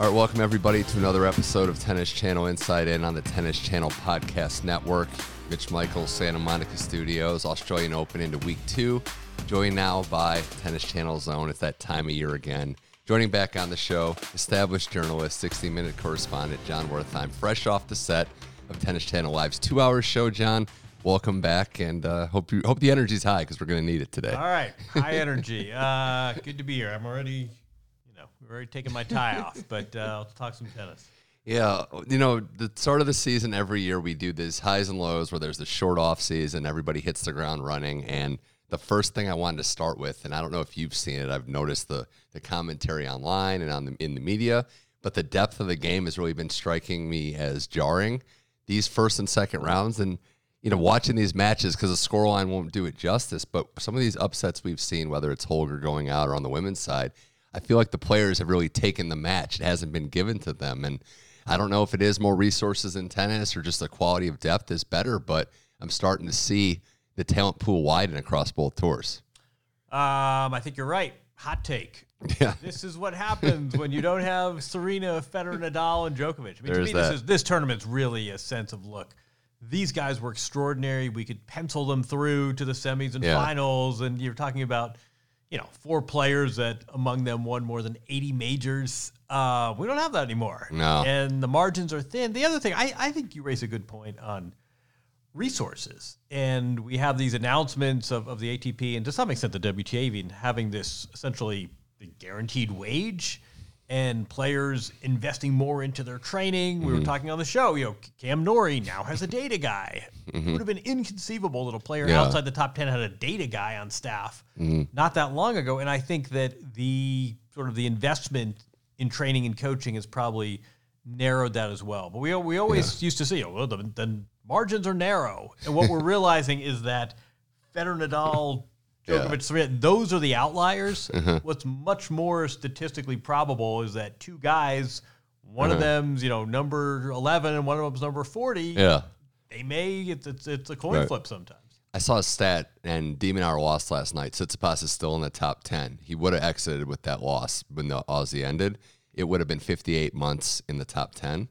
All right, welcome everybody to another episode of Tennis Channel Inside In on the Tennis Channel Podcast Network. Mitch Michals, Santa Monica Studios, Australian Open into week two. Joined now by Tennis Channel Zone. It's that time of year again. Joining back on the show, established journalist, 60 minute correspondent Jon Wertheim, fresh off the set of Tennis Channel Live's two hour show. Jon, welcome back and uh, hope you hope the energy's high because we're going to need it today. All right, high energy. Uh, good to be here. I'm already already taking my tie off, but uh, let's talk some tennis. Yeah, you know, the start of the season every year we do these highs and lows where there's the short off season, everybody hits the ground running, and the first thing I wanted to start with, and I don't know if you've seen it, I've noticed the the commentary online and on the in the media, but the depth of the game has really been striking me as jarring. These first and second rounds, and you know, watching these matches because the scoreline won't do it justice. But some of these upsets we've seen, whether it's Holger going out or on the women's side, I feel like the players have really taken the match. It hasn't been given to them. And I don't know if it is more resources in tennis or just the quality of depth is better, but I'm starting to see the talent pool widen across both tours. Um, I think you're right. Hot take. Yeah. This is what happens when you don't have Serena, Federer, Nadal, and Djokovic. I mean, There's to me, that. this is this tournament's really a sense of look. These guys were extraordinary. We could pencil them through to the semis and yeah. finals, and you're talking about you know, four players that among them won more than 80 majors. Uh, we don't have that anymore. No. And the margins are thin. The other thing, I, I think you raise a good point on resources. And we have these announcements of, of the ATP and to some extent the WTA even having this essentially the guaranteed wage and players investing more into their training. Mm-hmm. We were mm-hmm. talking on the show, you know, Cam Norrie now has a data guy. Mm-hmm. It would have been inconceivable that a player yeah. outside the top 10 had a data guy on staff mm-hmm. not that long ago. And I think that the sort of the investment in training and coaching has probably narrowed that as well. But we, we always yeah. used to see, oh, well, the, the margins are narrow. And what we're realizing is that Federer Nadal Djokovic, yeah. those are the outliers. Uh-huh. What's much more statistically probable is that two guys, one uh-huh. of them's you know number eleven and one of them's number forty. Yeah, they may it's it's, it's a coin right. flip sometimes. I saw a stat, and de Minaur lost last night. Tsitsipas is still in the top ten. He would have exited with that loss when the Aussie ended. It would have been 58 months in the top 10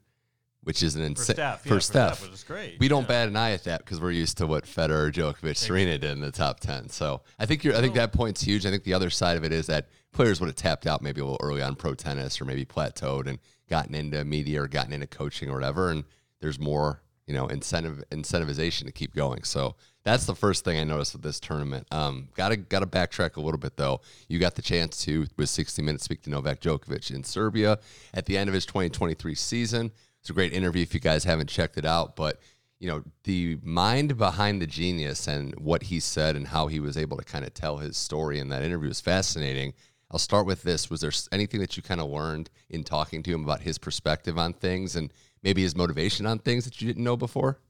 which is an insane for yeah. For Steph great. We don't yeah. bat an eye at that because we're used to what Federer, Djokovic, Serena did in the top ten. So I think you're. I think that point's huge. I think the other side of it is that players would have tapped out maybe a little early on pro tennis or maybe plateaued and gotten into media or gotten into coaching or whatever. And there's more, you know, incentive incentivization to keep going. So that's the first thing I noticed with this tournament. Um, gotta gotta backtrack a little bit though. You got the chance to with 60 minutes speak to Novak Djokovic in Serbia at the end of his 2023 season. It's a great interview if you guys haven't checked it out. But you know, the mind behind the genius and what he said and how he was able to kind of tell his story in that interview is fascinating. I'll start with this. Was there anything that you kind of learned in talking to him about his perspective on things and maybe his motivation on things that you didn't know before?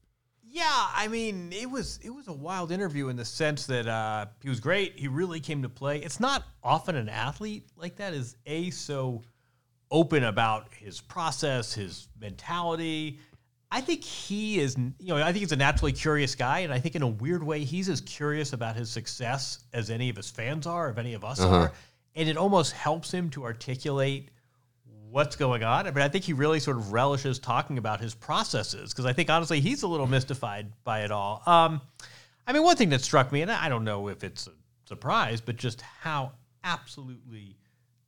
Yeah, I mean, it was it was a wild interview in the sense that uh, he was great. He really came to play. It's not often an athlete like that is a so open about his process, his mentality. I think he is, you know, I think he's a naturally curious guy, and I think in a weird way, he's as curious about his success as any of his fans are, if any of us uh-huh. are, and it almost helps him to articulate what's going on. I mean, I think he really sort of relishes talking about his processes because I think honestly he's a little mystified by it all. Um, I mean, one thing that struck me, and I don't know if it's a surprise, but just how absolutely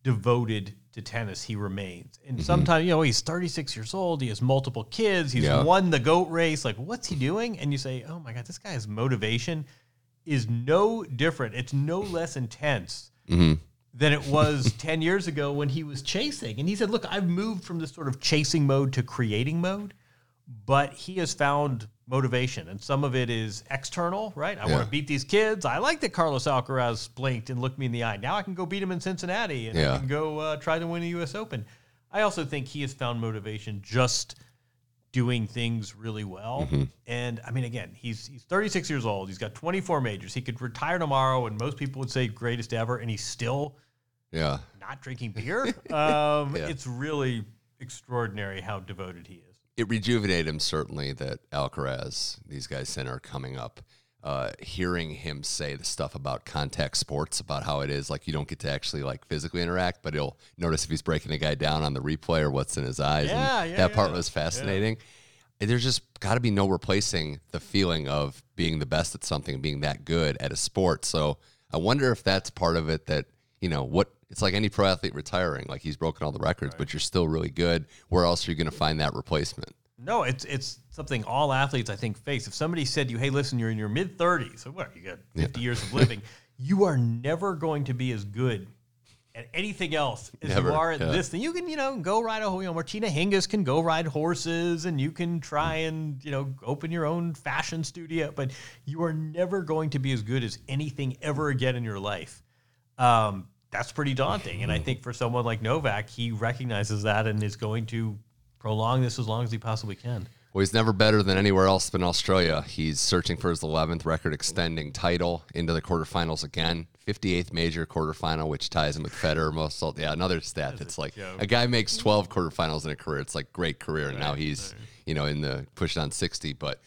devoted to tennis he remains. And mm-hmm. sometimes, you know, he's 36 years old, he has multiple kids, he's yeah. won the GOAT race. Like, what's he doing? And you say, oh my God, this guy's motivation is no different. It's no less intense mm-hmm. than it was 10 years ago when he was chasing. And he said, look, I've moved from this sort of chasing mode to creating mode, but he has found motivation, and some of it is external, right? I Yeah. want to beat these kids. I like that Carlos Alcaraz blinked and looked me in the eye. Now I can go beat him in Cincinnati, and Yeah. I can go uh, try to win the U.S. Open. I also think he has found motivation just doing things really well. Mm-hmm. And I mean, again, he's he's 36 years old. He's got 24 majors. He could retire tomorrow, and most people would say greatest ever, and he's still Yeah. not drinking beer. Um, Yeah. It's really extraordinary how devoted he is. It rejuvenated him certainly that Alcaraz, these guys Sinner are coming up. Uh, hearing him say the stuff about contact sports, about how it is like you don't get to actually like physically interact, but he'll notice if he's breaking a guy down on the replay or what's in his eyes. Yeah, and yeah, that part was fascinating. There's just got to be no replacing the feeling of being the best at something, being that good at a sport. So I wonder if that's part of it. That you know what it's like any pro athlete retiring. Like he's broken all the records, but you're still really good. Where else are you going to find that replacement? No, it's it's something all athletes I think face. If somebody said to you, "Hey, listen, you're in your mid 30s, so what? You got 50 years of living. You are never going to be as good at anything else as Never, you are at yeah. this thing. You can, you know, go ride a you know, Martina Hingis can go ride horses, and you can try and you know open your own fashion studio, but you are never going to be as good as anything ever again in your life. Um, that's pretty daunting, and I mm-hmm. think for someone like Novak, he recognizes that and is going to prolong this as long as he possibly can. Well, he's never better than anywhere else but in Australia. He's searching for his 11th record extending title into the quarterfinals again. 58th major quarterfinal, which ties him with Federer. Most, yeah, another stat that's like joke. a guy makes 12 quarterfinals in a career. It's like great career, and now he's you know in the pushing on 60. But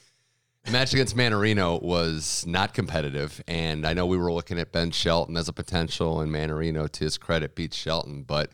the match against Mannarino was not competitive, and I know we were looking at Ben Shelton as a potential, and Mannarino, to his credit, beats Shelton, but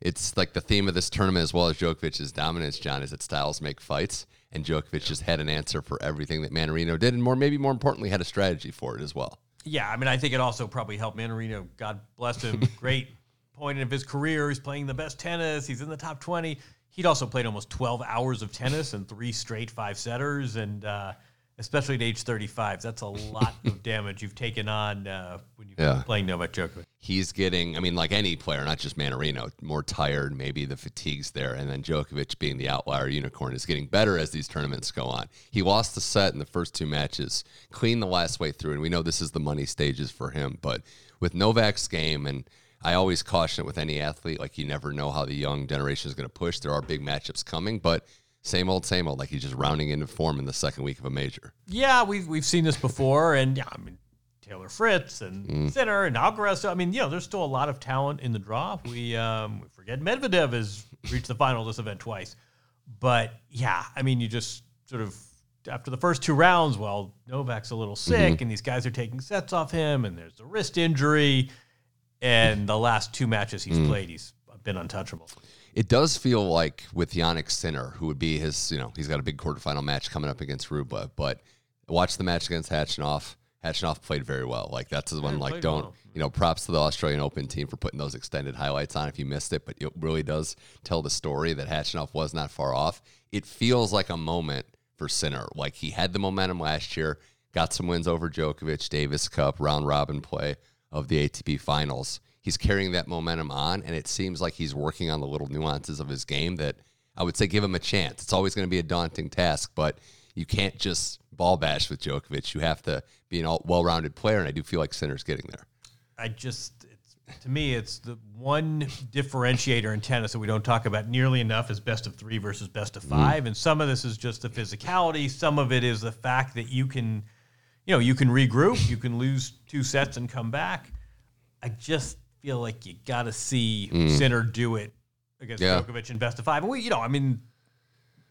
it's like the theme of this tournament as well as Djokovic's dominance, Jon, is that styles make fights, and Djokovic just had an answer for everything that Mannarino did, and more maybe more importantly, had a strategy for it as well. Yeah, I mean, I think it also probably helped Mannarino. God bless him. Great point of his career. He's playing the best tennis. He's in the top 20. He'd also played almost 12 hours of tennis and three straight five setters. And uh, especially at age 35, that's a lot of damage you've taken on uh, when you've Yeah. been playing Novak Djokovic. He's getting, I mean, like any player, not just Mannarino, more tired. Maybe the fatigue's there, and then Djokovic, being the outlier unicorn, is getting better as these tournaments go on. He lost the set in the first two matches, clean the last way through, and we know this is the money stages for him. But with Novak's game, and I always caution it with any athlete, like you never know how the young generation is going to push. There are big matchups coming, but same old, same old. Like he's just rounding into form in the second week of a major. Yeah, we've, we've seen this before. And yeah, I mean, Taylor Fritz and Mm. Sinner and Alcaraz. So, I mean, you know, there's still a lot of talent in the draw. We, um, we forget Medvedev has reached the final of this event twice. But yeah, I mean, you just sort of after the first two rounds, well, Novak's a little sick, Mm-hmm. and these guys are taking sets off him, and there's a wrist injury, and the last two matches Mm. he's played, he's been untouchable. It does feel like with Jannik Sinner, who would be his, you know, he's got a big quarterfinal match coming up against Rublev, but watch the match against Khachanov. Khachanov played very well. Like that's the one. Like don't well. you know? Props to the Australian Open team for putting those extended highlights on. If you missed it, but it really does tell the story that Khachanov was not far off. It feels like a moment for Sinner. Like he had the momentum last year, got some wins over Djokovic, Davis Cup, round robin play of the ATP Finals. He's carrying that momentum on, and it seems like he's working on the little nuances of his game that I would say give him a chance. It's always going to be a daunting task, but you can't just ball bash with Djokovic. You have to be an all well-rounded player, and I do feel like Sinner's getting there. I just, it's, to me, it's the one differentiator in tennis that we don't talk about nearly enough is best of three versus best of mm-hmm. five. And some of this is just the physicality. Some of it is the fact that you can, you know, you can regroup, you can lose two sets and come back. I just feel like you got to see Sinner do it against Yeah. Djokovic in best of five. And we, you know, I mean,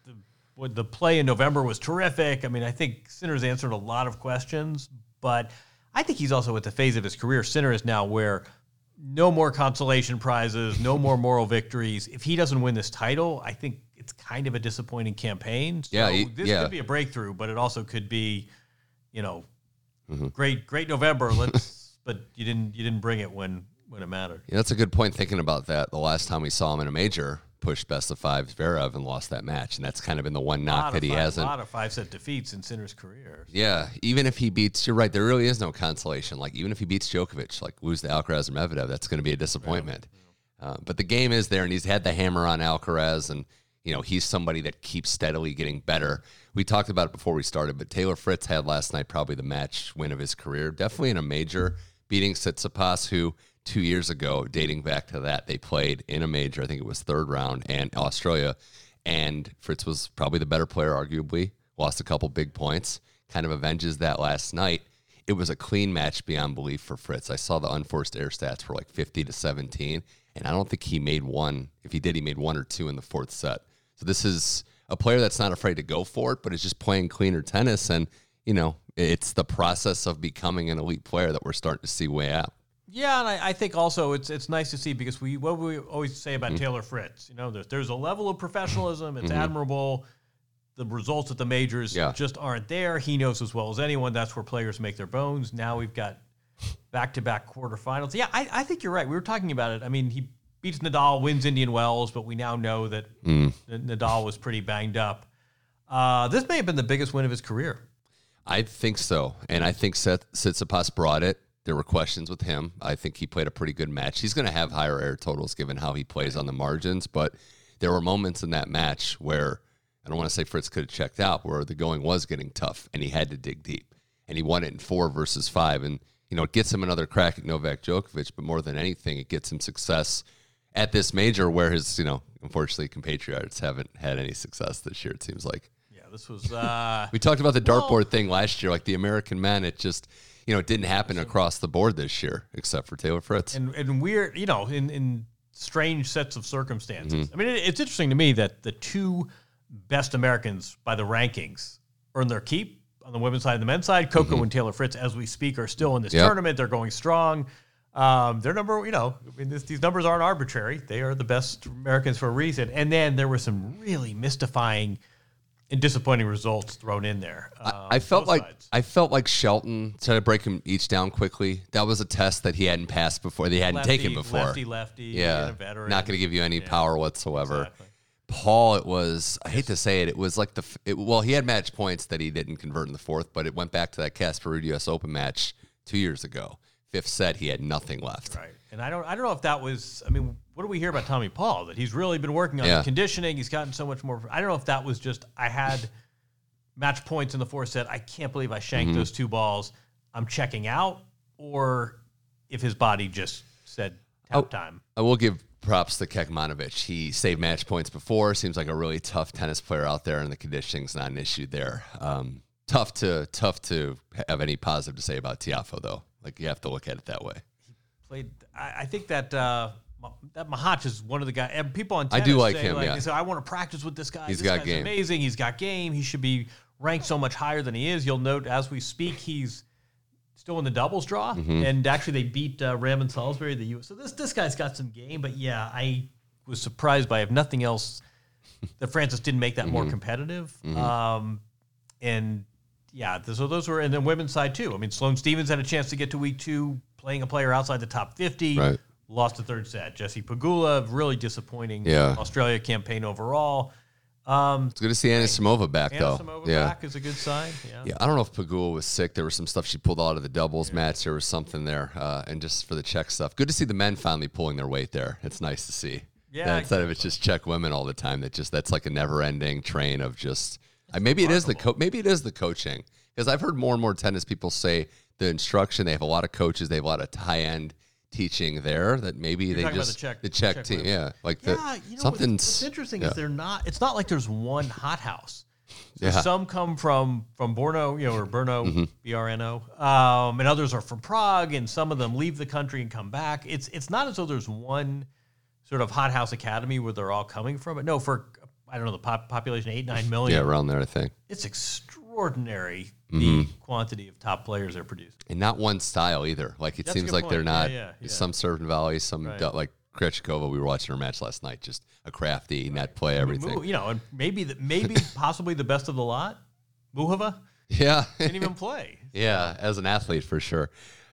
the, what the play in November was terrific. I mean, I think Sinner's answered a lot of questions, but I think he's also at the phase of his career. Sinner is now where no more consolation prizes, no more moral victories. If he doesn't win this title, I think it's kind of a disappointing campaign. So Yeah, he- this yeah. could be a breakthrough, but it also could be, you know, Mm-hmm. great, great November. Let's, but you didn't, you didn't bring it when when it mattered. Yeah, that's a good point. Thinking about that, the last time we saw him in a major, pushed best of five Zverev and lost that match, and that's kind of been the one knock that he five, hasn't. lot of five set defeats in Sinner's career. Yeah, even if he beats, you're right. There really is no consolation. Like even if he beats Djokovic, like lose to Alcaraz or Medvedev, that's going to be a disappointment. Uh, but the game is there, and he's had the hammer on Alcaraz, and you know, he's somebody that keeps steadily getting better. We talked about it before we started, but Taylor Fritz had last night probably the match win of his career, definitely in a major, beating Tsitsipas, who two years ago, dating back to that, they played in a major. I think it was third round and Australia, and Fritz was probably the better player, arguably. Lost a couple big points, kind of avenges that last night. It was a clean match beyond belief for Fritz. I saw the unforced air stats were like 50 to 17, and I don't think he made one. If he did, he made one or two in the fourth set. So this is a player that's not afraid to go for it, but is just playing cleaner tennis. And, you know, it's the process of becoming an elite player that we're starting to see way out. Yeah, and I, I think also it's it's nice to see because we what we always say about Mm-hmm. Taylor Fritz, you know, there's there's a level of professionalism. It's admirable. The results at the majors Yeah. just aren't there. He knows as well as anyone that's where players make their bones. Now we've got back to back quarterfinals. Yeah, I, I think you're right. We were talking about it. I mean, he beats Nadal, wins Indian Wells, but we now know that Mm. Nadal was pretty banged up. Uh, this may have been the biggest win of his career. I think so. And I think Stef Tsitsipas brought it. There were questions with him. I think he played a pretty good match. He's going to have higher air totals given how he plays on the margins, but there were moments in that match where I don't want to say Fritz could have checked out, where the going was getting tough and he had to dig deep. And he won it in four versus five. And, you know, it gets him another crack at Novak Djokovic, but more than anything, it gets him success at this major where his, you know, unfortunately, compatriots haven't had any success this year, it seems like. Yeah, this was. Uh, We talked about the dartboard Well- thing last year, like the American men. It just, you know, it didn't happen across the board this year, except for Taylor Fritz. and and weird, you know, in in strange sets of circumstances. I mean, it, it's interesting to me that the two best Americans by the rankings earn their keep on the women's side and the men's side. Coco and Taylor Fritz, as we speak, are still in this Yep. tournament. They're going strong. Um, their number, you know, I mean, this, these numbers aren't arbitrary. They are the best Americans for a reason. And then there were some really mystifying and disappointing results thrown in there. Um, I felt like sides. I felt like Shelton tried to break him each down quickly. That was a test that he hadn't passed before. They hadn't lefty, taken before. Lefty, lefty, yeah, a veteran. not going to give you any power whatsoever. Exactly. Paul, it was. I hate to say it. It was like the. It, well, he had match points that he didn't convert in the fourth, but it went back to that Casper U.S. Open match two years ago. Fifth set, he had nothing left. Right. And I don't I don't know if that was I mean, what do we hear about Tommy Paul? That he's really been working on Yeah. conditioning, he's gotten so much more I don't know if that was just I had match points in the fourth set. I can't believe I shanked Mm-hmm. those two balls. I'm checking out, or if his body just said tap Oh. time. I will give props to Kecmanovic. He saved match points before. Seems like a really tough tennis player out there, and the conditioning's not an issue there. Um, tough to tough to have any positive to say about Tiafoe though. Like you have to look at it that way. Played I, I think that uh that Machac is one of the guys. And people on tennis I do like say, him, Like, yeah. They say, I want to practice with this guy. He's this got guy's game. amazing. He's got game. He should be ranked so much higher than he is. You'll note as we speak, he's still in the doubles draw. Mm-hmm. And actually, they beat uh, Ram and Salisbury, the U.S. So this this guy's got some game. But yeah, I was surprised by, if nothing else, that Francis didn't make that more Mm-hmm. competitive. Um, and yeah, so those were, and then women's side too. I mean, Sloane Stevens had a chance to get to week two playing a player outside the top 50. Right. Lost the third set. Jessie Pegula, really disappointing Yeah. Australia campaign overall. Um, It's good to see Anisimova back Anna though. Samova yeah. back is a good sign. Yeah. Yeah, I don't know if Pegula was sick. There was some stuff she pulled out of the doubles match. There was something there, uh, and just for the Czech stuff, good to see the men finally pulling their weight there. It's nice to see. Yeah, That instead of it's just Czech women all the time. That just that's like a never-ending train of just. Uh, maybe it is the co- maybe it is the coaching because I've heard more and more tennis people say the instruction. They have a lot of coaches. They have a lot of high-end teaching there. That maybe they talking about just the Czech- Czech Czech team. women. Yeah, like Yeah, the you know, something's what's, what's interesting yeah. is they're not. It's not like there's one hothouse. So Yeah. Some come from from Borno, you know, or Brno, Mm-hmm. B R N O, um, and others are from Prague, and some of them leave the country and come back. It's it's not as though there's one sort of hothouse academy where they're all coming from. But no, for I don't know the pop, population eight nine million. yeah around there. I think. it's extraordinary Mm-hmm. the quantity of top players they're producing. and not one style either. Like it That's seems like they're point. Yeah, not yeah, yeah. some serve and volley, some Right. du- like Krejcikova. We were watching her match last night. Just a crafty net play, everything. You know, and maybe the, maybe possibly the best of the lot, Muchova Yeah, didn't even play. yeah. As an athlete, for sure.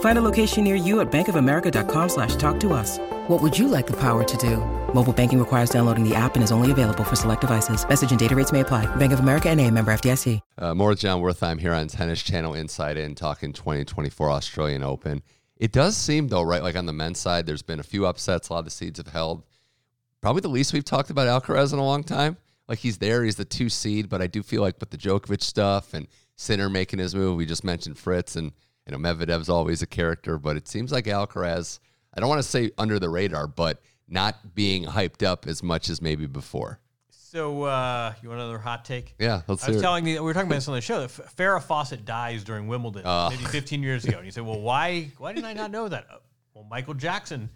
Find a location near you at bankofamerica.com slash talk to us. What would you like the power to do? Mobile banking requires downloading the app and is only available for select devices. Message and data rates may apply. Bank of America and a member FDIC. Uh, more with Jon Wertheim here on Tennis Channel Inside In talking 2024 Australian Open. It does seem though, right, like on the men's side, there's been a few upsets. A lot of the seeds have held. Probably the least we've talked about Alcaraz in a long time. Like he's there, he's the two seed, but I do feel like with the Djokovic stuff and Sinner making his move, we just mentioned Fritz and you know Medvedev's always a character, but it seems like Alcaraz. I don't want to say under the radar, but not being hyped up as much as maybe before. So uh, you want another hot take? Yeah, let's I was telling you we were talking about this on the show. That Farrah Fawcett dies during Wimbledon, Oh. maybe 15 years ago, and you said, "Well, why? Why didn't I not know that?" Uh, Well, Michael Jackson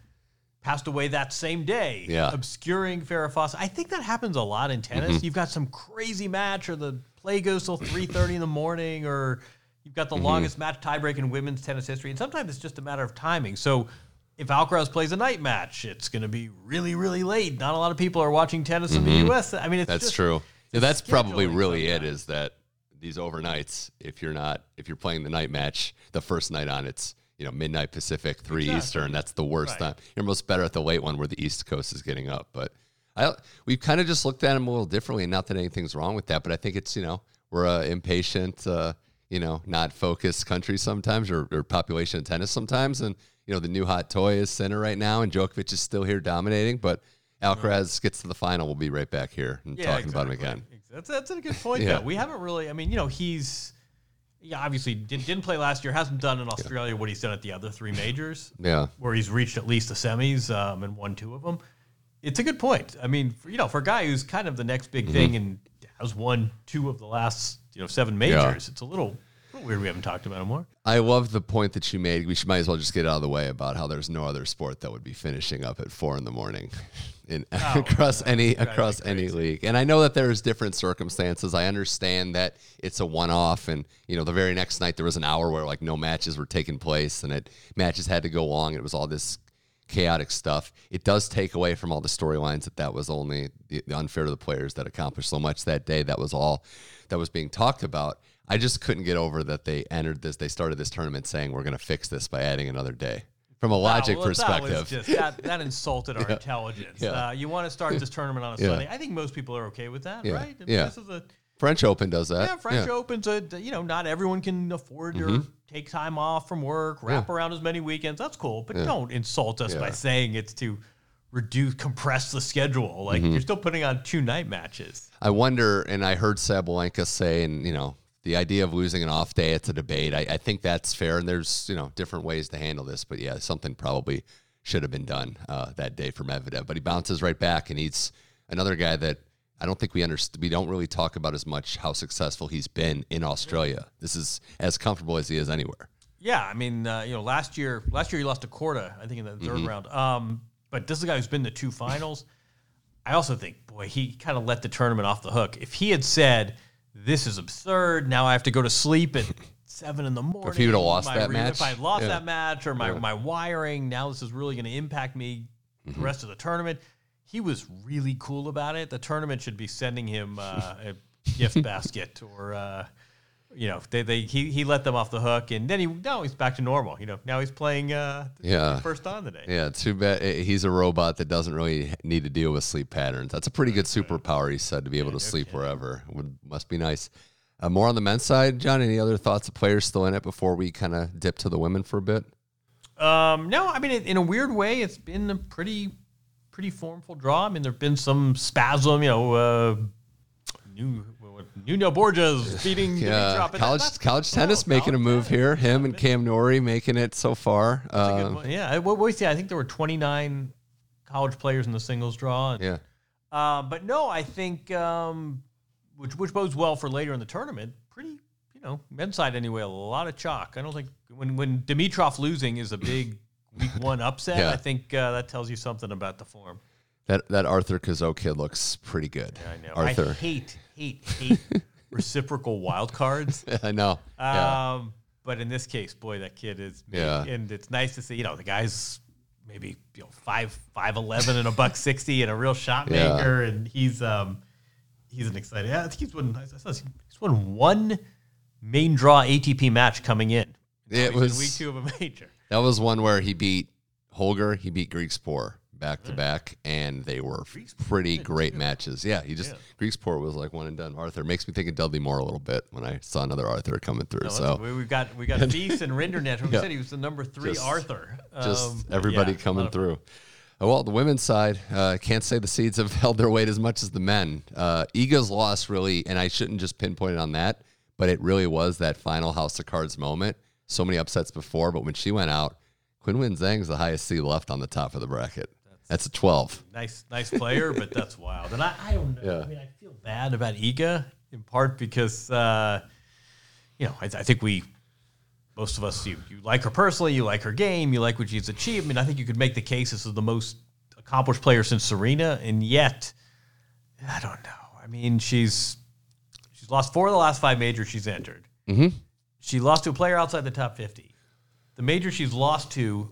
passed away that same day, Yeah. obscuring Farrah Fawcett. I think that happens a lot in tennis. Mm-hmm. You've got some crazy match, or the play goes till 3:30 in the morning, or you've got the Mm-hmm. longest match tiebreak in women's tennis history, and sometimes it's just a matter of timing. So. If Alcaraz plays a night match, it's going to be really, really late. Not a lot of people are watching tennis in the U.S. I mean, it's Mm-hmm. That's just- true. Yeah, that's probably really it. Is that these overnights? If you're not, if you're playing the night match, the first night on, it's you know midnight Pacific, three Exactly. Eastern. That's the worst Right. time. You're most better at the late one where the East Coast is getting up. But I, we've kind of just looked at them a little differently. And not that anything's wrong with that, but I think it's you know we're a impatient, uh, you know, not focused country sometimes, or, or population of tennis sometimes, and you know the new hot toy is Sinner right now, and Djokovic is still here dominating, but. Alcaraz gets to the final. We'll be right back here and talking about him again. That's, that's a good point. Yeah. Though. We haven't really. I mean, you know, he's yeah, obviously did, didn't play last year. Hasn't done in Australia what he's done at the other three majors, Yeah. where he's reached at least the semis um, and won two of them. It's a good point. I mean, for, you know, for a guy who's kind of the next big thing and has won two of the last you know seven majors, it's a little weird we haven't talked about him more. I love the point that you made. We should might as well just get out of the way about how there's no other sport that would be finishing up at four in the morning, in oh, across any across any league. And I know that there's different circumstances. I understand that it's a one-off, and you know the very next night there was an hour where like no matches were taking place, and it matches had to go long. It was all this chaotic stuff. It does take away from all the storylines that that was only the, the unfair to the players that accomplished so much that day. That was all that was being talked about. I just couldn't get over that they entered this. They started this tournament saying we're going to fix this by adding another day. From a logic Oh, well, That, perspective, just, that, that insulted our intelligence. Yeah. Uh, you want to start this tournament on a Yeah. Sunday? I think most people are okay with that, Yeah. right? I mean, Yeah. This is a French Open does that. Yeah, French Open's a you know not everyone can afford to Mm-hmm. take time off from work, wrap around as many weekends. That's cool, but don't insult us by saying it's to reduce compress the schedule. Like Mm-hmm. you're still putting on two night matches. I wonder, and I heard Sabalenka say, and you know, the idea of losing an off day, it's a debate. I, I think that's fair, and there's you know different ways to handle this, but yeah, something probably should have been done uh, that day for Medvedev. But he bounces right back, and he's another guy that I don't think we understand. We don't really talk about as much how successful he's been in Australia. This is as comfortable as he is anywhere. Yeah, I mean, uh, you know, last year last year he lost to Korda, I think in the 3rd Mm-hmm. round. Um, but this is a guy who's been to two finals. I also think, boy, he kind of let the tournament off the hook. If he had said, "This is absurd," now I have to go to sleep at seven in the morning. If he would've lost my that re- match? if I had lost Yeah. that match, or my my wiring, now this is really going to impact me Mm-hmm. the rest of the tournament. He was really cool about it. The tournament should be sending him uh, a gift basket or. Uh, you know, they, they he, he let them off the hook, and then he now he's back to normal. You know, now he's playing uh, Yeah. first on today. Yeah, too bad eh, he's a robot that doesn't really need to deal with sleep patterns. That's a pretty good superpower, he said, to be able to sleep wherever. Would must be nice. Uh, more on the men's side, Jon. Any other thoughts of players still in it before we kind of dip to the women for a bit? Um, no, I mean, it, in a weird way, it's been a pretty pretty formful draw. I mean, there've been some spasm. You know, uh, new Nuno Borges beating Yeah, college college tennis oh, making a move tennis. here. Him and Cam Norrie making it so far. Um, yeah, what we see, I think there were 29 college players in the singles draw. And, yeah, Uh, but no, I think um, which which bodes well for later in the tournament. Pretty, you know, men's side anyway. A lot of chalk. I don't think when when Dimitrov losing is a big week one upset. Yeah. I think uh, that tells you something about the form. that that Arthur Cazaux kid looks pretty good. I know. Arthur. I hate hate hate reciprocal wild cards. I know. yeah. Um, but in this case, boy, that kid is big, Yeah. and it's nice to see. You know, the guy's maybe you know five five eleven and a buck sixty and a real shot maker, Yeah. and he's um he's an exciting. Yeah, I think he's won. I saw he's won one main draw ATP match coming in. It was- week two of a major. That was one where he beat Holger, he beat Griekspoor back to back, and they were pretty great matches. Yeah, he just Yeah. Griekspoor was like one and done. Arthur makes me think of Dudley Moore a little bit when I saw another Arthur coming through. No, so we- we've got we got Fils and Rinderknech. Who Yeah. said he was the number three Just- Arthur. just Um, everybody yeah, coming through. Uh, Well, the women's side, uh, can't say the seeds have held their weight as much as the men. Uh, Iga's loss really, and I shouldn't just pinpoint it on that, but it really was that final House of Cards moment. So many upsets before, but when she went out, Qinwen Zheng's the highest seed left on the top of the bracket. That's a 12. nice, nice player, but that's wild. And I, I don't know. Yeah. I mean, I feel bad about Iga in part because, uh, you know, I, I think we, most of us, you, you like her personally, you like her game, you like what she's achieved. I mean, I think you could make the case this is the most accomplished player since Serena, and yet, I don't know. I mean, she's she's lost four of the last five majors she's entered. Mhm. She lost to a player outside the top fifty. The major she's lost to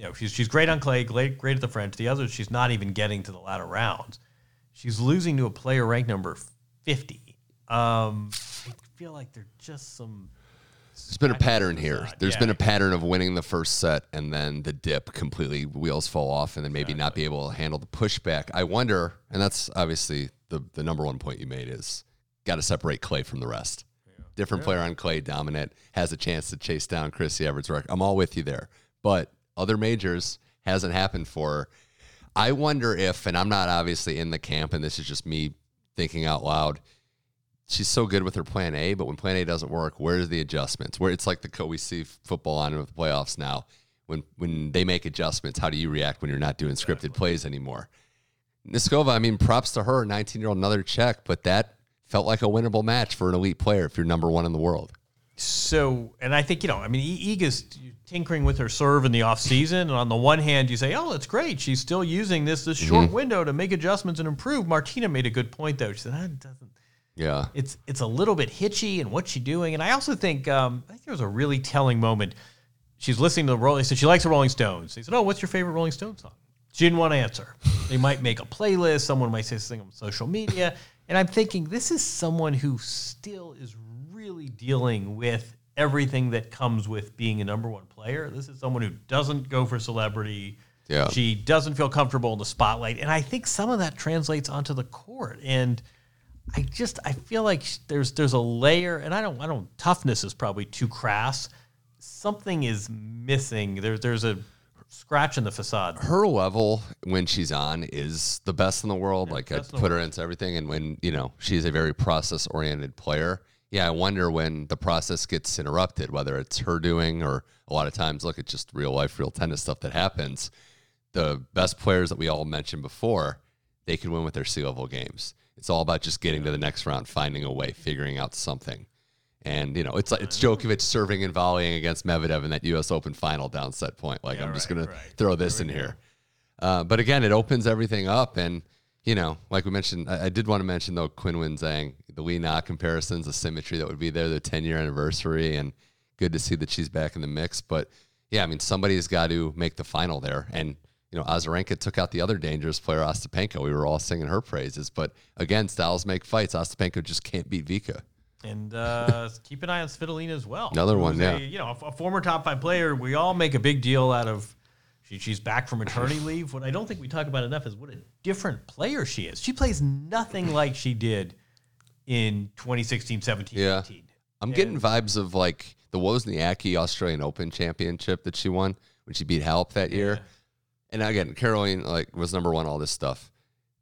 you know, she's she's great on clay, great, great at the French. The others, she's not even getting to the latter rounds. She's losing to a player ranked number fifty. Um, I feel like there's just some. There's been a pattern here. There's Yeah. been a pattern of winning the first set and then the dip completely wheels fall off and then maybe not be able to handle the pushback. I wonder, and that's obviously the the number one point you made is got to separate Clay from the rest. Different player on Clay, dominant, has a chance to chase down Chrissie Evert's record. I'm all with you there, but other majors hasn't happened for. her. I wonder if, and I'm not obviously in the camp, and this is just me thinking out loud she's so good with her plan A, but when plan A doesn't work, where's the adjustments? Where it's like the co we see football on with the playoffs now. When when they make adjustments, how do you react when you're not doing scripted plays anymore? Noskova, I mean, props to her, 19 year old, another Czech, but that felt like a winnable match for an elite player if you're number one in the world. So, and I think you know, I mean, Iga's tinkering with her serve in the off season, and on the one hand, you say, "Oh, that's great. She's still using this this short Mm-hmm. window to make adjustments and improve." Martina made a good point though. She said, "That doesn't." Yeah. it's it's a little bit hitchy and what's she doing? And I also think um, I think there was a really telling moment. She's listening to the Rolling. So she likes the Rolling Stones. He said, "Oh, what's your favorite Rolling Stones song?" She didn't want to answer. They might make a playlist. Someone might say something on social media, and I'm thinking this is someone who still is really dealing with everything that comes with being a number one player. This is someone who doesn't go for celebrity. Yeah. She doesn't feel comfortable in the spotlight, and I think some of that translates onto the court. And I just I feel like there's there's a layer, and I don't I don't toughness is probably too crass. Something is missing. There there's a scratch in the facade. her level when she's on is the best in the world. like I best in the put her into everything, and when you know she's a very process oriented player. Yeah, I wonder when the process gets interrupted, whether it's her doing or a lot of times, look, it's just real life, real tennis stuff that happens. The best players that we all mentioned before, they can win with their sea level games. It's all about just getting to the next round, finding a way, figuring out something. And you know, it's like it's Djokovic serving and volleying against Medvedev in that U.S. Open final down set point. Like I'm just right, gonna right. throw this in here. Uh, but again, it opens everything up, and you know, like we mentioned, I, I did want to mention though Qinwen Zheng, the Li Na comparisons, the symmetry that would be there, the 10 year anniversary, and good to see that she's back in the mix. But yeah, I mean, somebody's got to make the final there, and you know, Azarenka took out the other dangerous player, Ostapenko. We were all singing her praises, but again, styles make fights. Ostapenko just can't beat Vika. And uh, keep an eye on Svitolina as well. Another one, who's a, yeah. you know, a, a former top five player. We all make a big deal out of. She, she's back from maternity leave. What I don't think we talk about enough is what a different player she is. She plays nothing like she did in 2016, 17, Yeah. 18. I'm getting vibes of like the Wozniacki Australian Open Championship that she won when she beat Halep that year. And again, Caroline like was number one, all this stuff.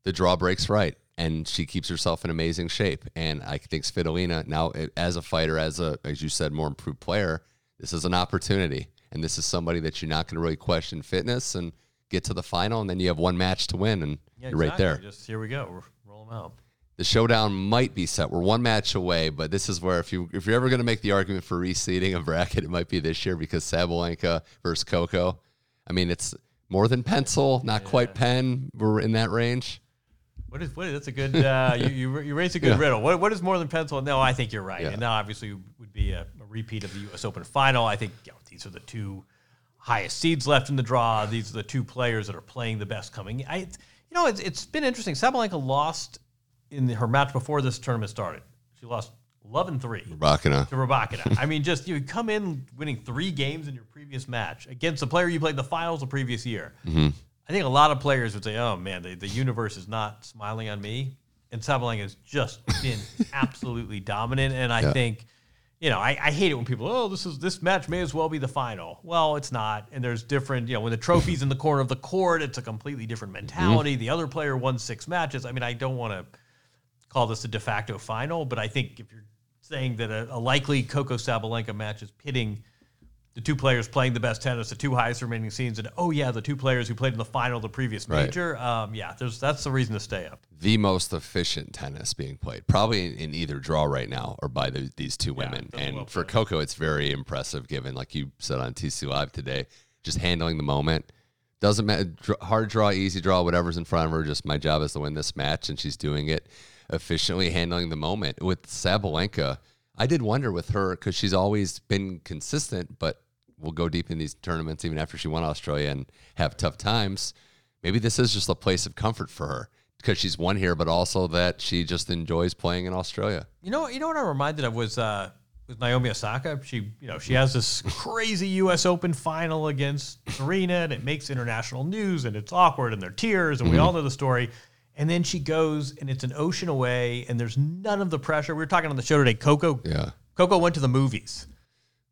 The draw breaks right. and she keeps herself in amazing shape. And I think Svitolina now, as a fighter, as a as you said, more improved player, this is an opportunity, and this is somebody that you're not going to really question fitness and get to the final, and then you have one match to win, and Yeah, you're right there. Just here we go. We're- Roll them out. The showdown might be set. We're one match away, but this is where if you if you're ever going to make the argument for reseeding a bracket, it might be this year because Sabalenka versus Coco. I mean, it's more than pencil, not quite pen. We're in that range. What is what is that's a good uh, you, you you raised a good riddle. What what is more than pencil? No, I think you're right. Yeah. And now obviously would be a, a repeat of the U.S. Open final. I think you know, these are the two highest seeds left in the draw. These are the two players that are playing the best coming. I you know it's it's been interesting. Sabalenka lost in her match before this tournament started. She lost 11-3 Bakina. to Rybakina. I mean, just you come in winning three games in your previous match against a player you played the finals the previous year. I think a lot of players would say, "Oh man, the, the universe is not smiling on me." And Sabalenka has just been absolutely dominant. And I think, you know, I, I hate it when people, "Oh, this is this match may as well be the final." Well, it's not. And there's different, you know, when the trophy's in the corner of the court, it's a completely different mm-hmm. mentality. The other player won six matches. I mean, I don't want to call this a de facto final, but I think if you're saying that a, a likely Coco Sabalenka match is pitting the two players playing the best tennis, the two highest remaining seeds, and oh yeah, the two players who played in the final of the previous Right. major, um, yeah, there's that's the reason to stay up. The most efficient tennis being played, probably in, in either draw right now, or by the, these two women. does and well for Coco, it's very impressive, given like you said on TC Live today, just handling the moment. Doesn't matter, hard draw, easy draw, whatever's in front of her. Just my job is to win this match, and she's doing it efficiently, handling the moment. With Sabalenka, I did wonder with her because she's always been consistent, but will go deep in these tournaments even after she won Australia and have tough times. Maybe this is just a place of comfort for her because she's won here, but also that she just enjoys playing in Australia. You know, you know what I'm reminded of was uh, was Naomi Osaka. She, you know, she has this crazy U.S. Open final against Serena, and it makes international news, and it's awkward, and there are tears, and we all know the story. And then she goes, and it's an ocean away, and there's none of the pressure. We were talking on the show today. Coco, Yeah. Coco went to the movies.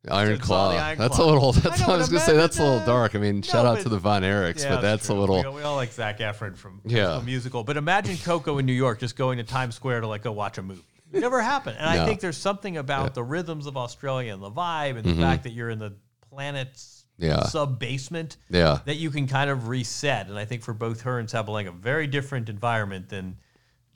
Iron Claw. Iron that's Claw. a little. I That's what I was gonna say. That's a little dark. I mean, no, shout out to the Von Erichs, Yeah, but that's a little. We, we all like Zac Efron from Yeah. musical, but imagine Coco in New York just going to Times Square to like go watch a movie. It never happened, and I think there's something about the rhythms of Australia and the vibe, and the fact that you're in the planet's Mm-hmm. Yeah. sub basement Yeah. that you can kind of reset. And I think for both her and Sabalenka, very different environment than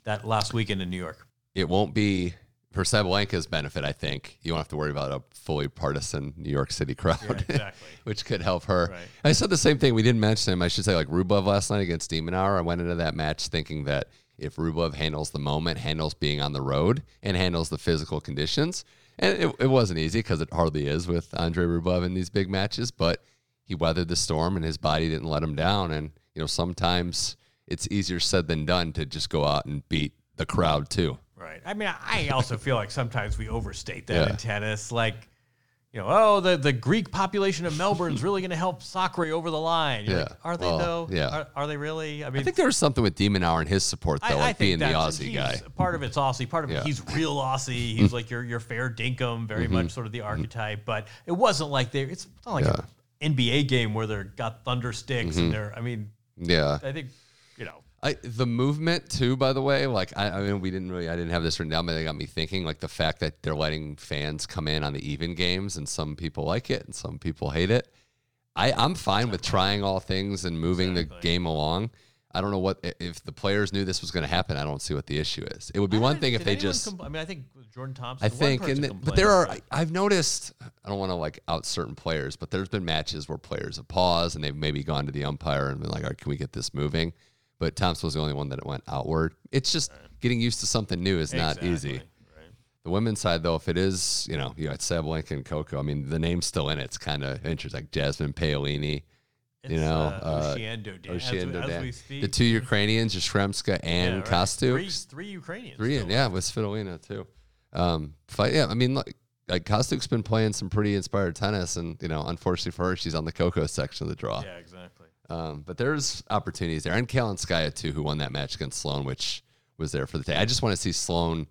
that last weekend in New York. It won't be for Sabalenka's benefit. I think you won't have to worry about a fully partisan New York City crowd, exactly. which could help her. Right. I said the same thing. We didn't mention him. I should say like Rublev last night against de Minaur. I went into that match thinking that if Rublev handles the moment, handles being on the road, and handles the physical conditions, and it, it wasn't easy because it hardly is with Andre Rublev in these big matches, but he weathered the storm and his body didn't let him down. And you know sometimes it's easier said than done to just go out and beat the crowd too. Right. I mean, I also feel like sometimes we overstate that Yeah. in tennis. Like, you know, oh, the, the Greek population of Melbourne's really going to help Sakura over the line. You're Yeah. like, are they Well, though? yeah. Are, are they really? I mean, I think there was something with de Minaur and his support though, I, I like being think the Aussie guy. Part of it's Aussie. Part of Yeah. it, he's real Aussie. He's like your your fair dinkum, very Mm-hmm. much sort of the archetype. But it wasn't like they. It's not like an NBA game where they're got thunder sticks Mm-hmm. and they're. I mean, Yeah. I think you know. I, the movement too, by the way, like I, I mean, we didn't really, I didn't have this written down, but it got me thinking, like the fact that they're letting fans come in on the even games, and some people like it and some people hate it. I, I'm fine with trying all things and moving the game along. I don't know what if the players knew this was going to happen. I don't see what the issue is. It would be I one thing if they just. compl- I mean, I think Jordan Thompson. I think, and the, but there are. but- I've noticed. I don't want to like out certain players, but there's been matches where players have paused and they've maybe gone to the umpire and been like, "All right, can we get this moving?" But Thompson was the only one that went outward. It's just getting used to something new is not easy. Right. The women's side, though, if it is, you know, you got Sabalenka and Coco. I mean, the name's still in it. It's kind of interesting. Like Jasmine Paolini, you know, uh, uh, Oceane Dodin, as Ocean we- as Dodin. we speak. the two Ukrainians, Yastremska and Yeah, right. Kostyuk. Three, three Ukrainians. Three, still. yeah, with Svitolina too. Um, fight, yeah, I mean, like, like Kostyuk's been playing some pretty inspired tennis, and you know, unfortunately for her, she's on the Coco section of the draw. Yeah, exactly. Um, but there's opportunities there, and Kalinskaya too, who won that match against Sloane, which was there for the day. I just want to see Sloane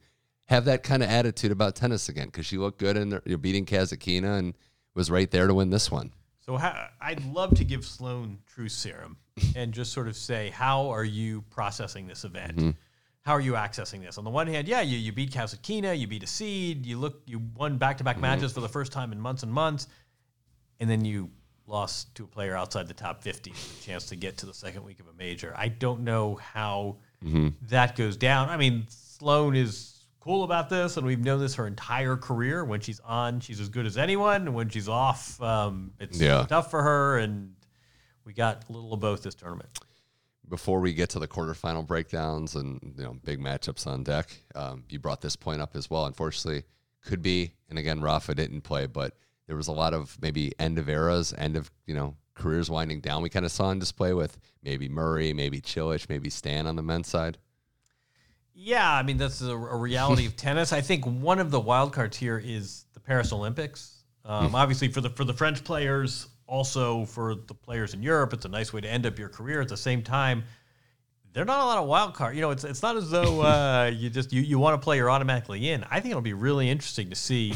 have that kind of attitude about tennis again because she looked good and you're beating Kasatkina and was right there to win this one. So how, I'd love to give Sloane true serum and just sort of say, how are you processing this event? Mm-hmm. how are you accessing this? On the one hand, yeah, you, you beat Kasatkina, you beat a seed, you look, you won back to back matches for the first time in months and months, and then you lost to a player outside the top 50 with a chance to get to the second week of a major. I don't know how that goes down. I mean, Sloane is cool about this, and we've known this her entire career. When she's on, she's as good as anyone. And when she's off, um, it's Yeah. tough for her. And we got a little of both this tournament. before we get to the quarterfinal breakdowns and you know big matchups on deck, um, you brought this point up as well. Unfortunately, could be, and again, Rafa didn't play, but there was a lot of maybe end of eras, end of you know careers winding down. We kind of saw on display with maybe Murray, maybe Cilic, maybe Stan on the men's side. Yeah, I mean that's a, a reality of tennis. I think one of the wild cards here is the Paris Olympics. Um, obviously, for the for the French players, also for the players in Europe, it's a nice way to end up your career. At the same time, they're not a lot of wild card. You know, it's it's not as though uh, you just you, you want to play, you're automatically in. I think it'll be really interesting to see,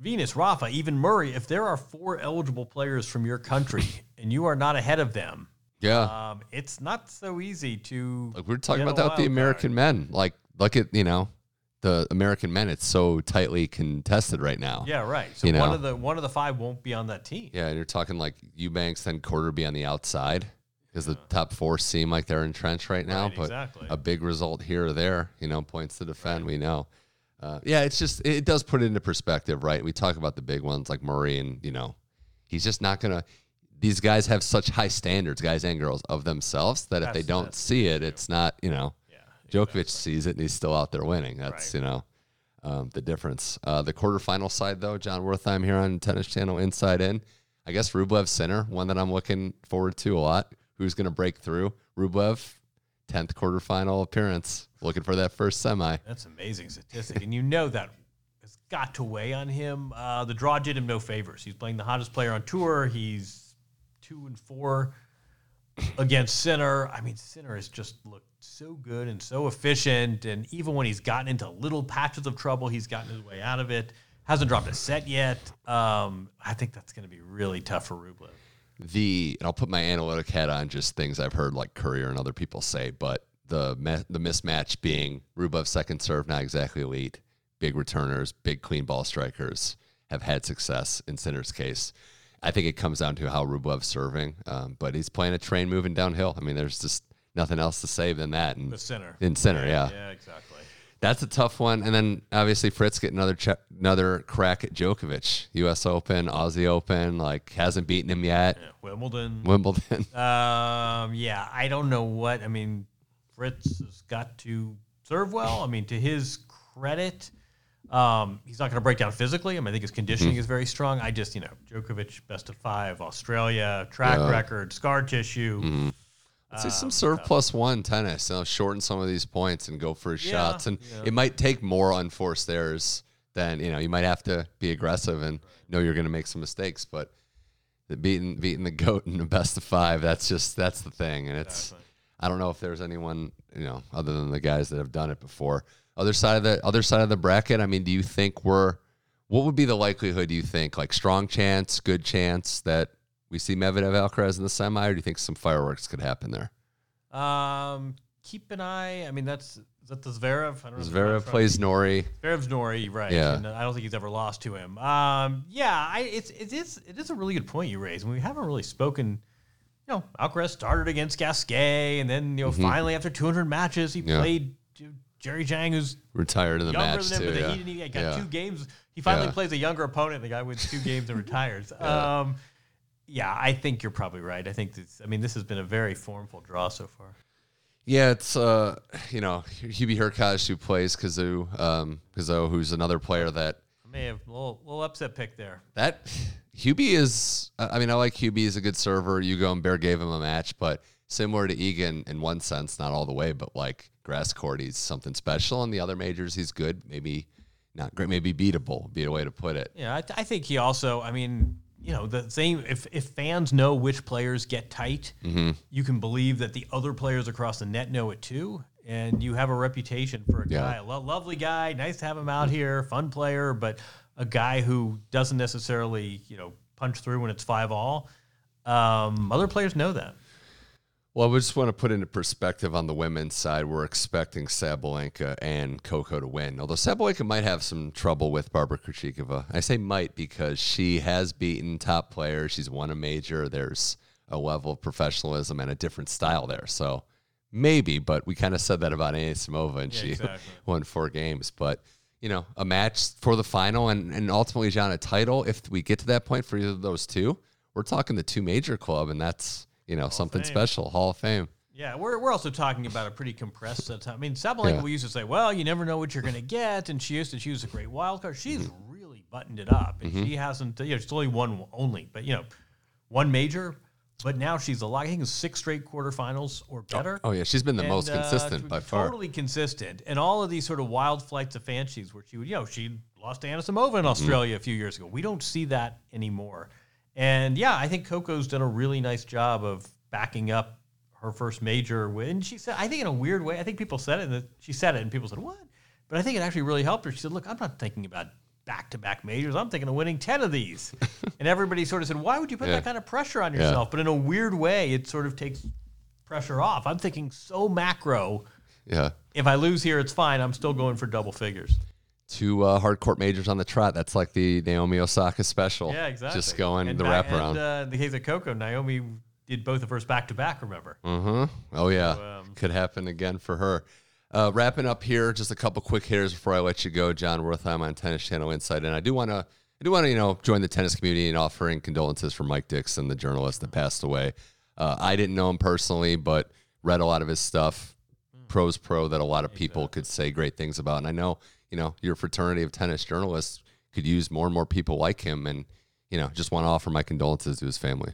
Venus, Rafa, even Murray. If there are four eligible players from your country and you are not ahead of them, Yeah, um, it's not so easy to. like we are talking about that with the American men. Like, look at you know the American men. It's so tightly contested right now. Yeah, right. So You one know. of the one of the five won't be on that team. Yeah, and you're talking like Eubanks then Quarterby on the outside because the top four seem like they're entrenched right now. Right, but exactly. a big result here or there, you know, points to defend. We know. Uh, yeah, it's just it does put it into perspective, right? We talk about the big ones like Murray, and you know, he's just not gonna. These guys have such high standards, guys and girls, of themselves that if they don't see it, it's not you know. Yeah. Djokovic sees it and he's still out there winning. That's Right. you know um, the difference. Uh, the quarterfinal side though, Jon Wertheim here on Tennis Channel Inside In. I guess Rublev Sinner, one that I'm looking forward to a lot. Who's going to break through? Rublev, tenth quarterfinal appearance. Looking for that first semi. That's amazing statistic, and you know that has got to weigh on him. Uh, the draw did him no favors. He's playing the hottest player on tour. He's two and four against Sinner. I mean, Sinner has just looked so good and so efficient, and even when he's gotten into little patches of trouble, he's gotten his way out of it. Hasn't dropped a set yet. Um, I think that's going to be really tough for Rublev. The and I'll put my analytic hat on just things I've heard like Courier and other people say, but the the mismatch being Rublev's second serve not exactly elite, big returners, big clean ball strikers have had success in Sinner's case. I think it comes down to how Rublev's serving, um, but he's playing a train moving downhill. I mean, there's just nothing else to say than that. And The Sinner. in Sinner, yeah. Yeah, exactly. That's a tough one. And then obviously Fritz get another ch- another crack at Djokovic, U.S. Open, Aussie Open, like hasn't beaten him yet. Yeah, Wimbledon. Wimbledon. Um, yeah, I don't know what. I mean, Fritz has got to serve well. I mean, to his credit, um, he's not going to break down physically. I mean, I think his conditioning Mm-hmm. is very strong. I just, you know, Djokovic, best of five, Australia, track record, scar tissue. Mm-hmm. Let's see Um, some serve plus one tennis. You know, shorten some of these points and go for his Yeah, shots. And yeah. it might take more unforced errors than you know. You might have to be aggressive and know you're going to make some mistakes. But the beating beating the goat in the best of five. That's just that's the thing. And it's I don't know if there's anyone you know other than the guys that have done it before. Other side of the other side of the bracket. I mean, do you think we're what would be the likelihood? Do you think like strong chance, good chance that we see Medvedev Alcaraz in the semi, or do you think some fireworks could happen there? Um, keep an eye. I mean, that's is that the Zverev? I don't Zverev from- plays Norrie. Zverev's Norrie, right? Yeah. And I don't think he's ever lost to him. Um, yeah, I, it's it is it is a really good point you raise. We haven't really spoken. You know, Alcaraz started against Gasquet, and then you know finally after 200 matches, he Mm-hmm. Yeah. played Jerry Shang, who's Retired in the match than him, too. but Yeah. he didn't even he got Yeah. two games. He finally plays a younger opponent. The guy wins two games and retires. Um, yeah, I think you're probably right. I think this. I mean, this has been a very formful draw so far. Yeah, it's uh, you know, Hubie Hurkacz who plays Cazaux, um, Cazaux, who's another player that I may have a little, little upset pick there. that Hubie is. I mean, I like Hubie. He's a good server. Hugo and Bear gave him a match, but similar to Egan in one sense, not all the way, but like grass court, he's something special. In the other majors, he's good. Maybe not great. Maybe beatable. Be a way to put it. Yeah, I, I think he also. I mean, you know, the same. If if fans know which players get tight, Mm-hmm. you can believe that the other players across the net know it too, and you have a reputation for a Yeah. guy, a lo- lovely guy, nice to have him out here, fun player, but a guy who doesn't necessarily, you know, punch through when it's five all. Um, other players know that. Well, we just want to put into perspective on the women's side. We're expecting Sabalenka and Coco to win. Although Sabalenka might have some trouble with Barbara Krejcikova. I say might because she has beaten top players. She's won a major. There's a level of professionalism and a different style there. So maybe, but we kind of said that about Anisimova and Yeah, she exactly. won four games. But, you know, a match for the final and, and ultimately, John, a title, if we get to that point for either of those two, we're talking the two major club, and that's, you know, something special, Hall of Fame. Yeah, we're, we're also talking about a pretty compressed set of time. I mean, Sabalenka, Yeah. we used to say, well, you never know what you're going to get, and she used to choose a great wild card. She's mm-hmm. really buttoned it up, and mm-hmm. she hasn't, you know, she's only one only, but, you know, one major, but now she's a lot, I think it's six straight quarterfinals or oh, better. Oh yeah, she's been the And, most uh, consistent t- by far. Totally consistent. And all of these sort of wild flights of fancies where she would, you know, she lost to Anisimova in mm-hmm. Australia a few years ago. We don't see that anymore. And yeah, I think Coco's done a really nice job of backing up her first major win. She said, I think in a weird way, I think people said it, and she said it, and people said, what? But I think it actually really helped her. She said, look, I'm not thinking about back to back majors. I'm thinking of winning 10 of these. and everybody sort of said, why would you put Yeah. that kind of pressure on yourself? But in a weird way, it sort of takes pressure off. I'm thinking so macro. Yeah, If I lose here, it's fine. I'm still going for double figures. Two uh, hard court majors on the trot. That's like the Naomi Osaka special. Yeah, exactly. Just going And the Ni- wraparound. And uh, in the case of Coco, Naomi did both of hers back to back. Remember? Uh-huh. Oh yeah, um, could happen again for her. Uh, wrapping up here, just a couple quick hitters before I let you go, Jon Wertheim on Tennis Channel Insight, and I do want to, I do want to, you know, join the tennis community in offering condolences for Mike Dickson, the journalist that passed away. Uh, I didn't know him personally, but read a lot of his stuff, pros pro that a lot of people could say great things about, and I know, you know, your fraternity of tennis journalists could use more and more people like him, and you know, just want to offer my condolences to his family.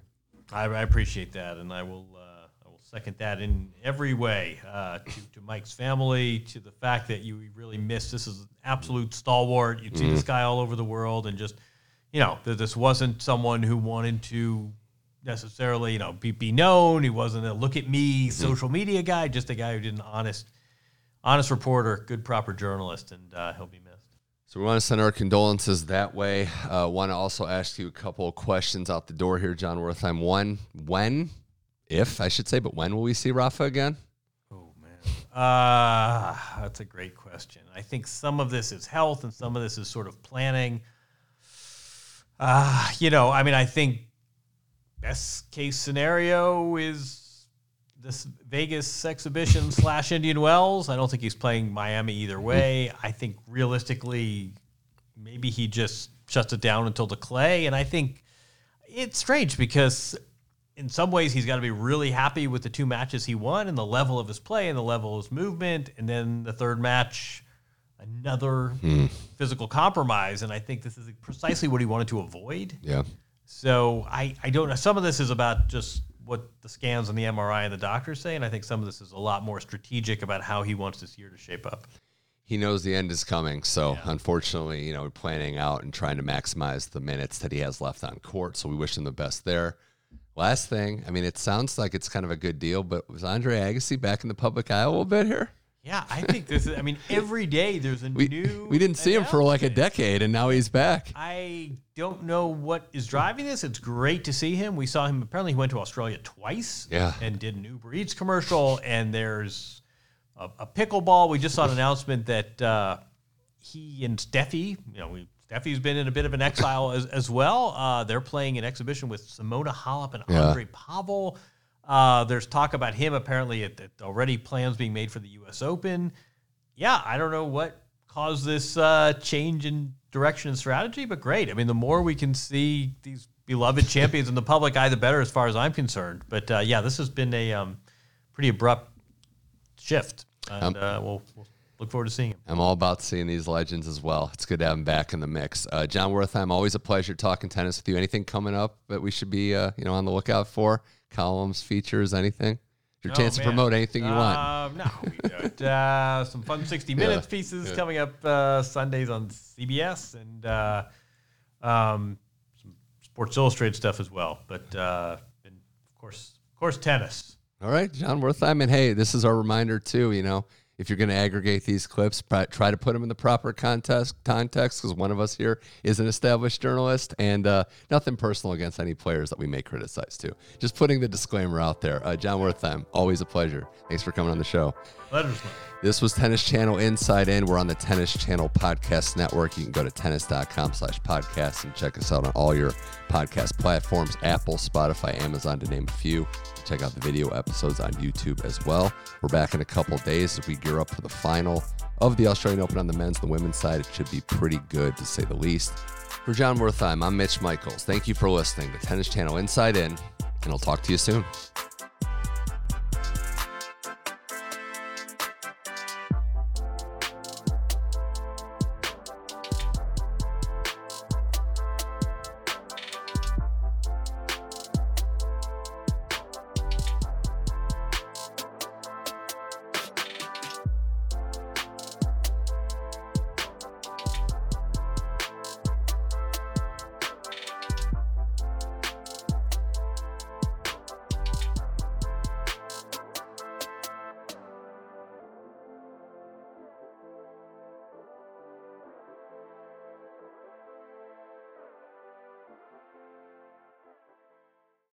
I, I appreciate that, and I will. Uh, I will second that in every way. Uh, to, to Mike's family, to the fact that you really miss. This is an absolute stalwart. You'd see this guy all over the world, and just you know that this wasn't someone who wanted to necessarily you know be, be known. He wasn't a look at me social media guy. Just a guy who did an honest, honest reporter, good proper journalist, and uh, he'll be missed. So we want to send our condolences that way. Uh, want to also ask you a couple of questions out the door here, Jon Wertheim. One, when, if I should say, but when will we see Rafa again? Oh man, uh, that's a great question. I think some of this is health, and some of this is sort of planning. Uh, you know, I mean, I think best case scenario is this Vegas exhibition slash Indian Wells. I don't think he's playing Miami either way. I think realistically, maybe he just shuts it down until the clay. And I think it's strange because in some ways he's got to be really happy with the two matches he won and the level of his play and the level of his movement. And then the third match, another hmm. physical compromise. And I think this is precisely what he wanted to avoid. Yeah. So I, I don't know. Some of this is about just what the scans and the MRI and the doctors say, and I think some of this is a lot more strategic about how he wants this year to shape up. He knows the end is coming. So unfortunately, you know, we're planning out and trying to maximize the minutes that he has left on court. So we wish him the best there. Last thing, I mean, it sounds like it's kind of a good deal, but was Andre Agassi back in the public eye a little bit here? Yeah, I think this is. I mean, every day there's a We, new. we didn't see him for like a decade, and now he's back. I don't know what is driving this. It's great to see him. We saw him. Apparently, he went to Australia twice. Yeah. And did an Uber Eats commercial. And there's a, a pickleball. We just saw an announcement that uh, he and Steffi, you know, we, Steffi's been in a bit of an exile as, as well. Uh, they're playing an exhibition with Simona Halep and Yeah. Andrei Pavel. Uh, there's talk about him apparently at, at already plans being made for the U.S. Open. Yeah, I don't know what caused this uh, change in direction and strategy, but great. I mean, the more we can see these beloved champions in the public eye, the better, as far as I'm concerned. But uh, yeah, this has been a um, pretty abrupt shift, and uh, we'll, we'll look forward to seeing him. I'm all about seeing these legends as well. It's good to have him back in the mix. Uh, Jon Wertheim, always a pleasure talking tennis with you. Anything coming up that we should be, uh, you know, on the lookout for? Columns, features, anything? Your Oh, chance to promote anything you want. Um, no, we don't. Uh, some fun 60 minutes Yeah, pieces yeah. coming up uh, Sundays on CBS and uh, um, some Sports Illustrated stuff as well. But uh, and of course, of course, tennis. All right, Jon Wertheim, and hey, this is our reminder too. You know, if you're going to aggregate these clips, try to put them in the proper context context because one of us here is an established journalist and uh, nothing personal against any players that we may criticize too. Just putting the disclaimer out there. Uh, Jon Wertheim, always a pleasure. Thanks for coming on the show. Pleasure. This was Tennis Channel Inside In. We're on the Tennis Channel Podcast Network. You can go to tennis.com slash podcast and check us out on all your podcast platforms, Apple, Spotify, Amazon, to name a few. Check out the video episodes on YouTube as well. We're back in a couple days as we gear up for the final of the Australian Open on the men's and the women's side. It should be pretty good to say the least. For Jon Wertheim, I'm Mitch Michals. Thank you for listening to Tennis Channel Inside In, and I'll talk to you soon.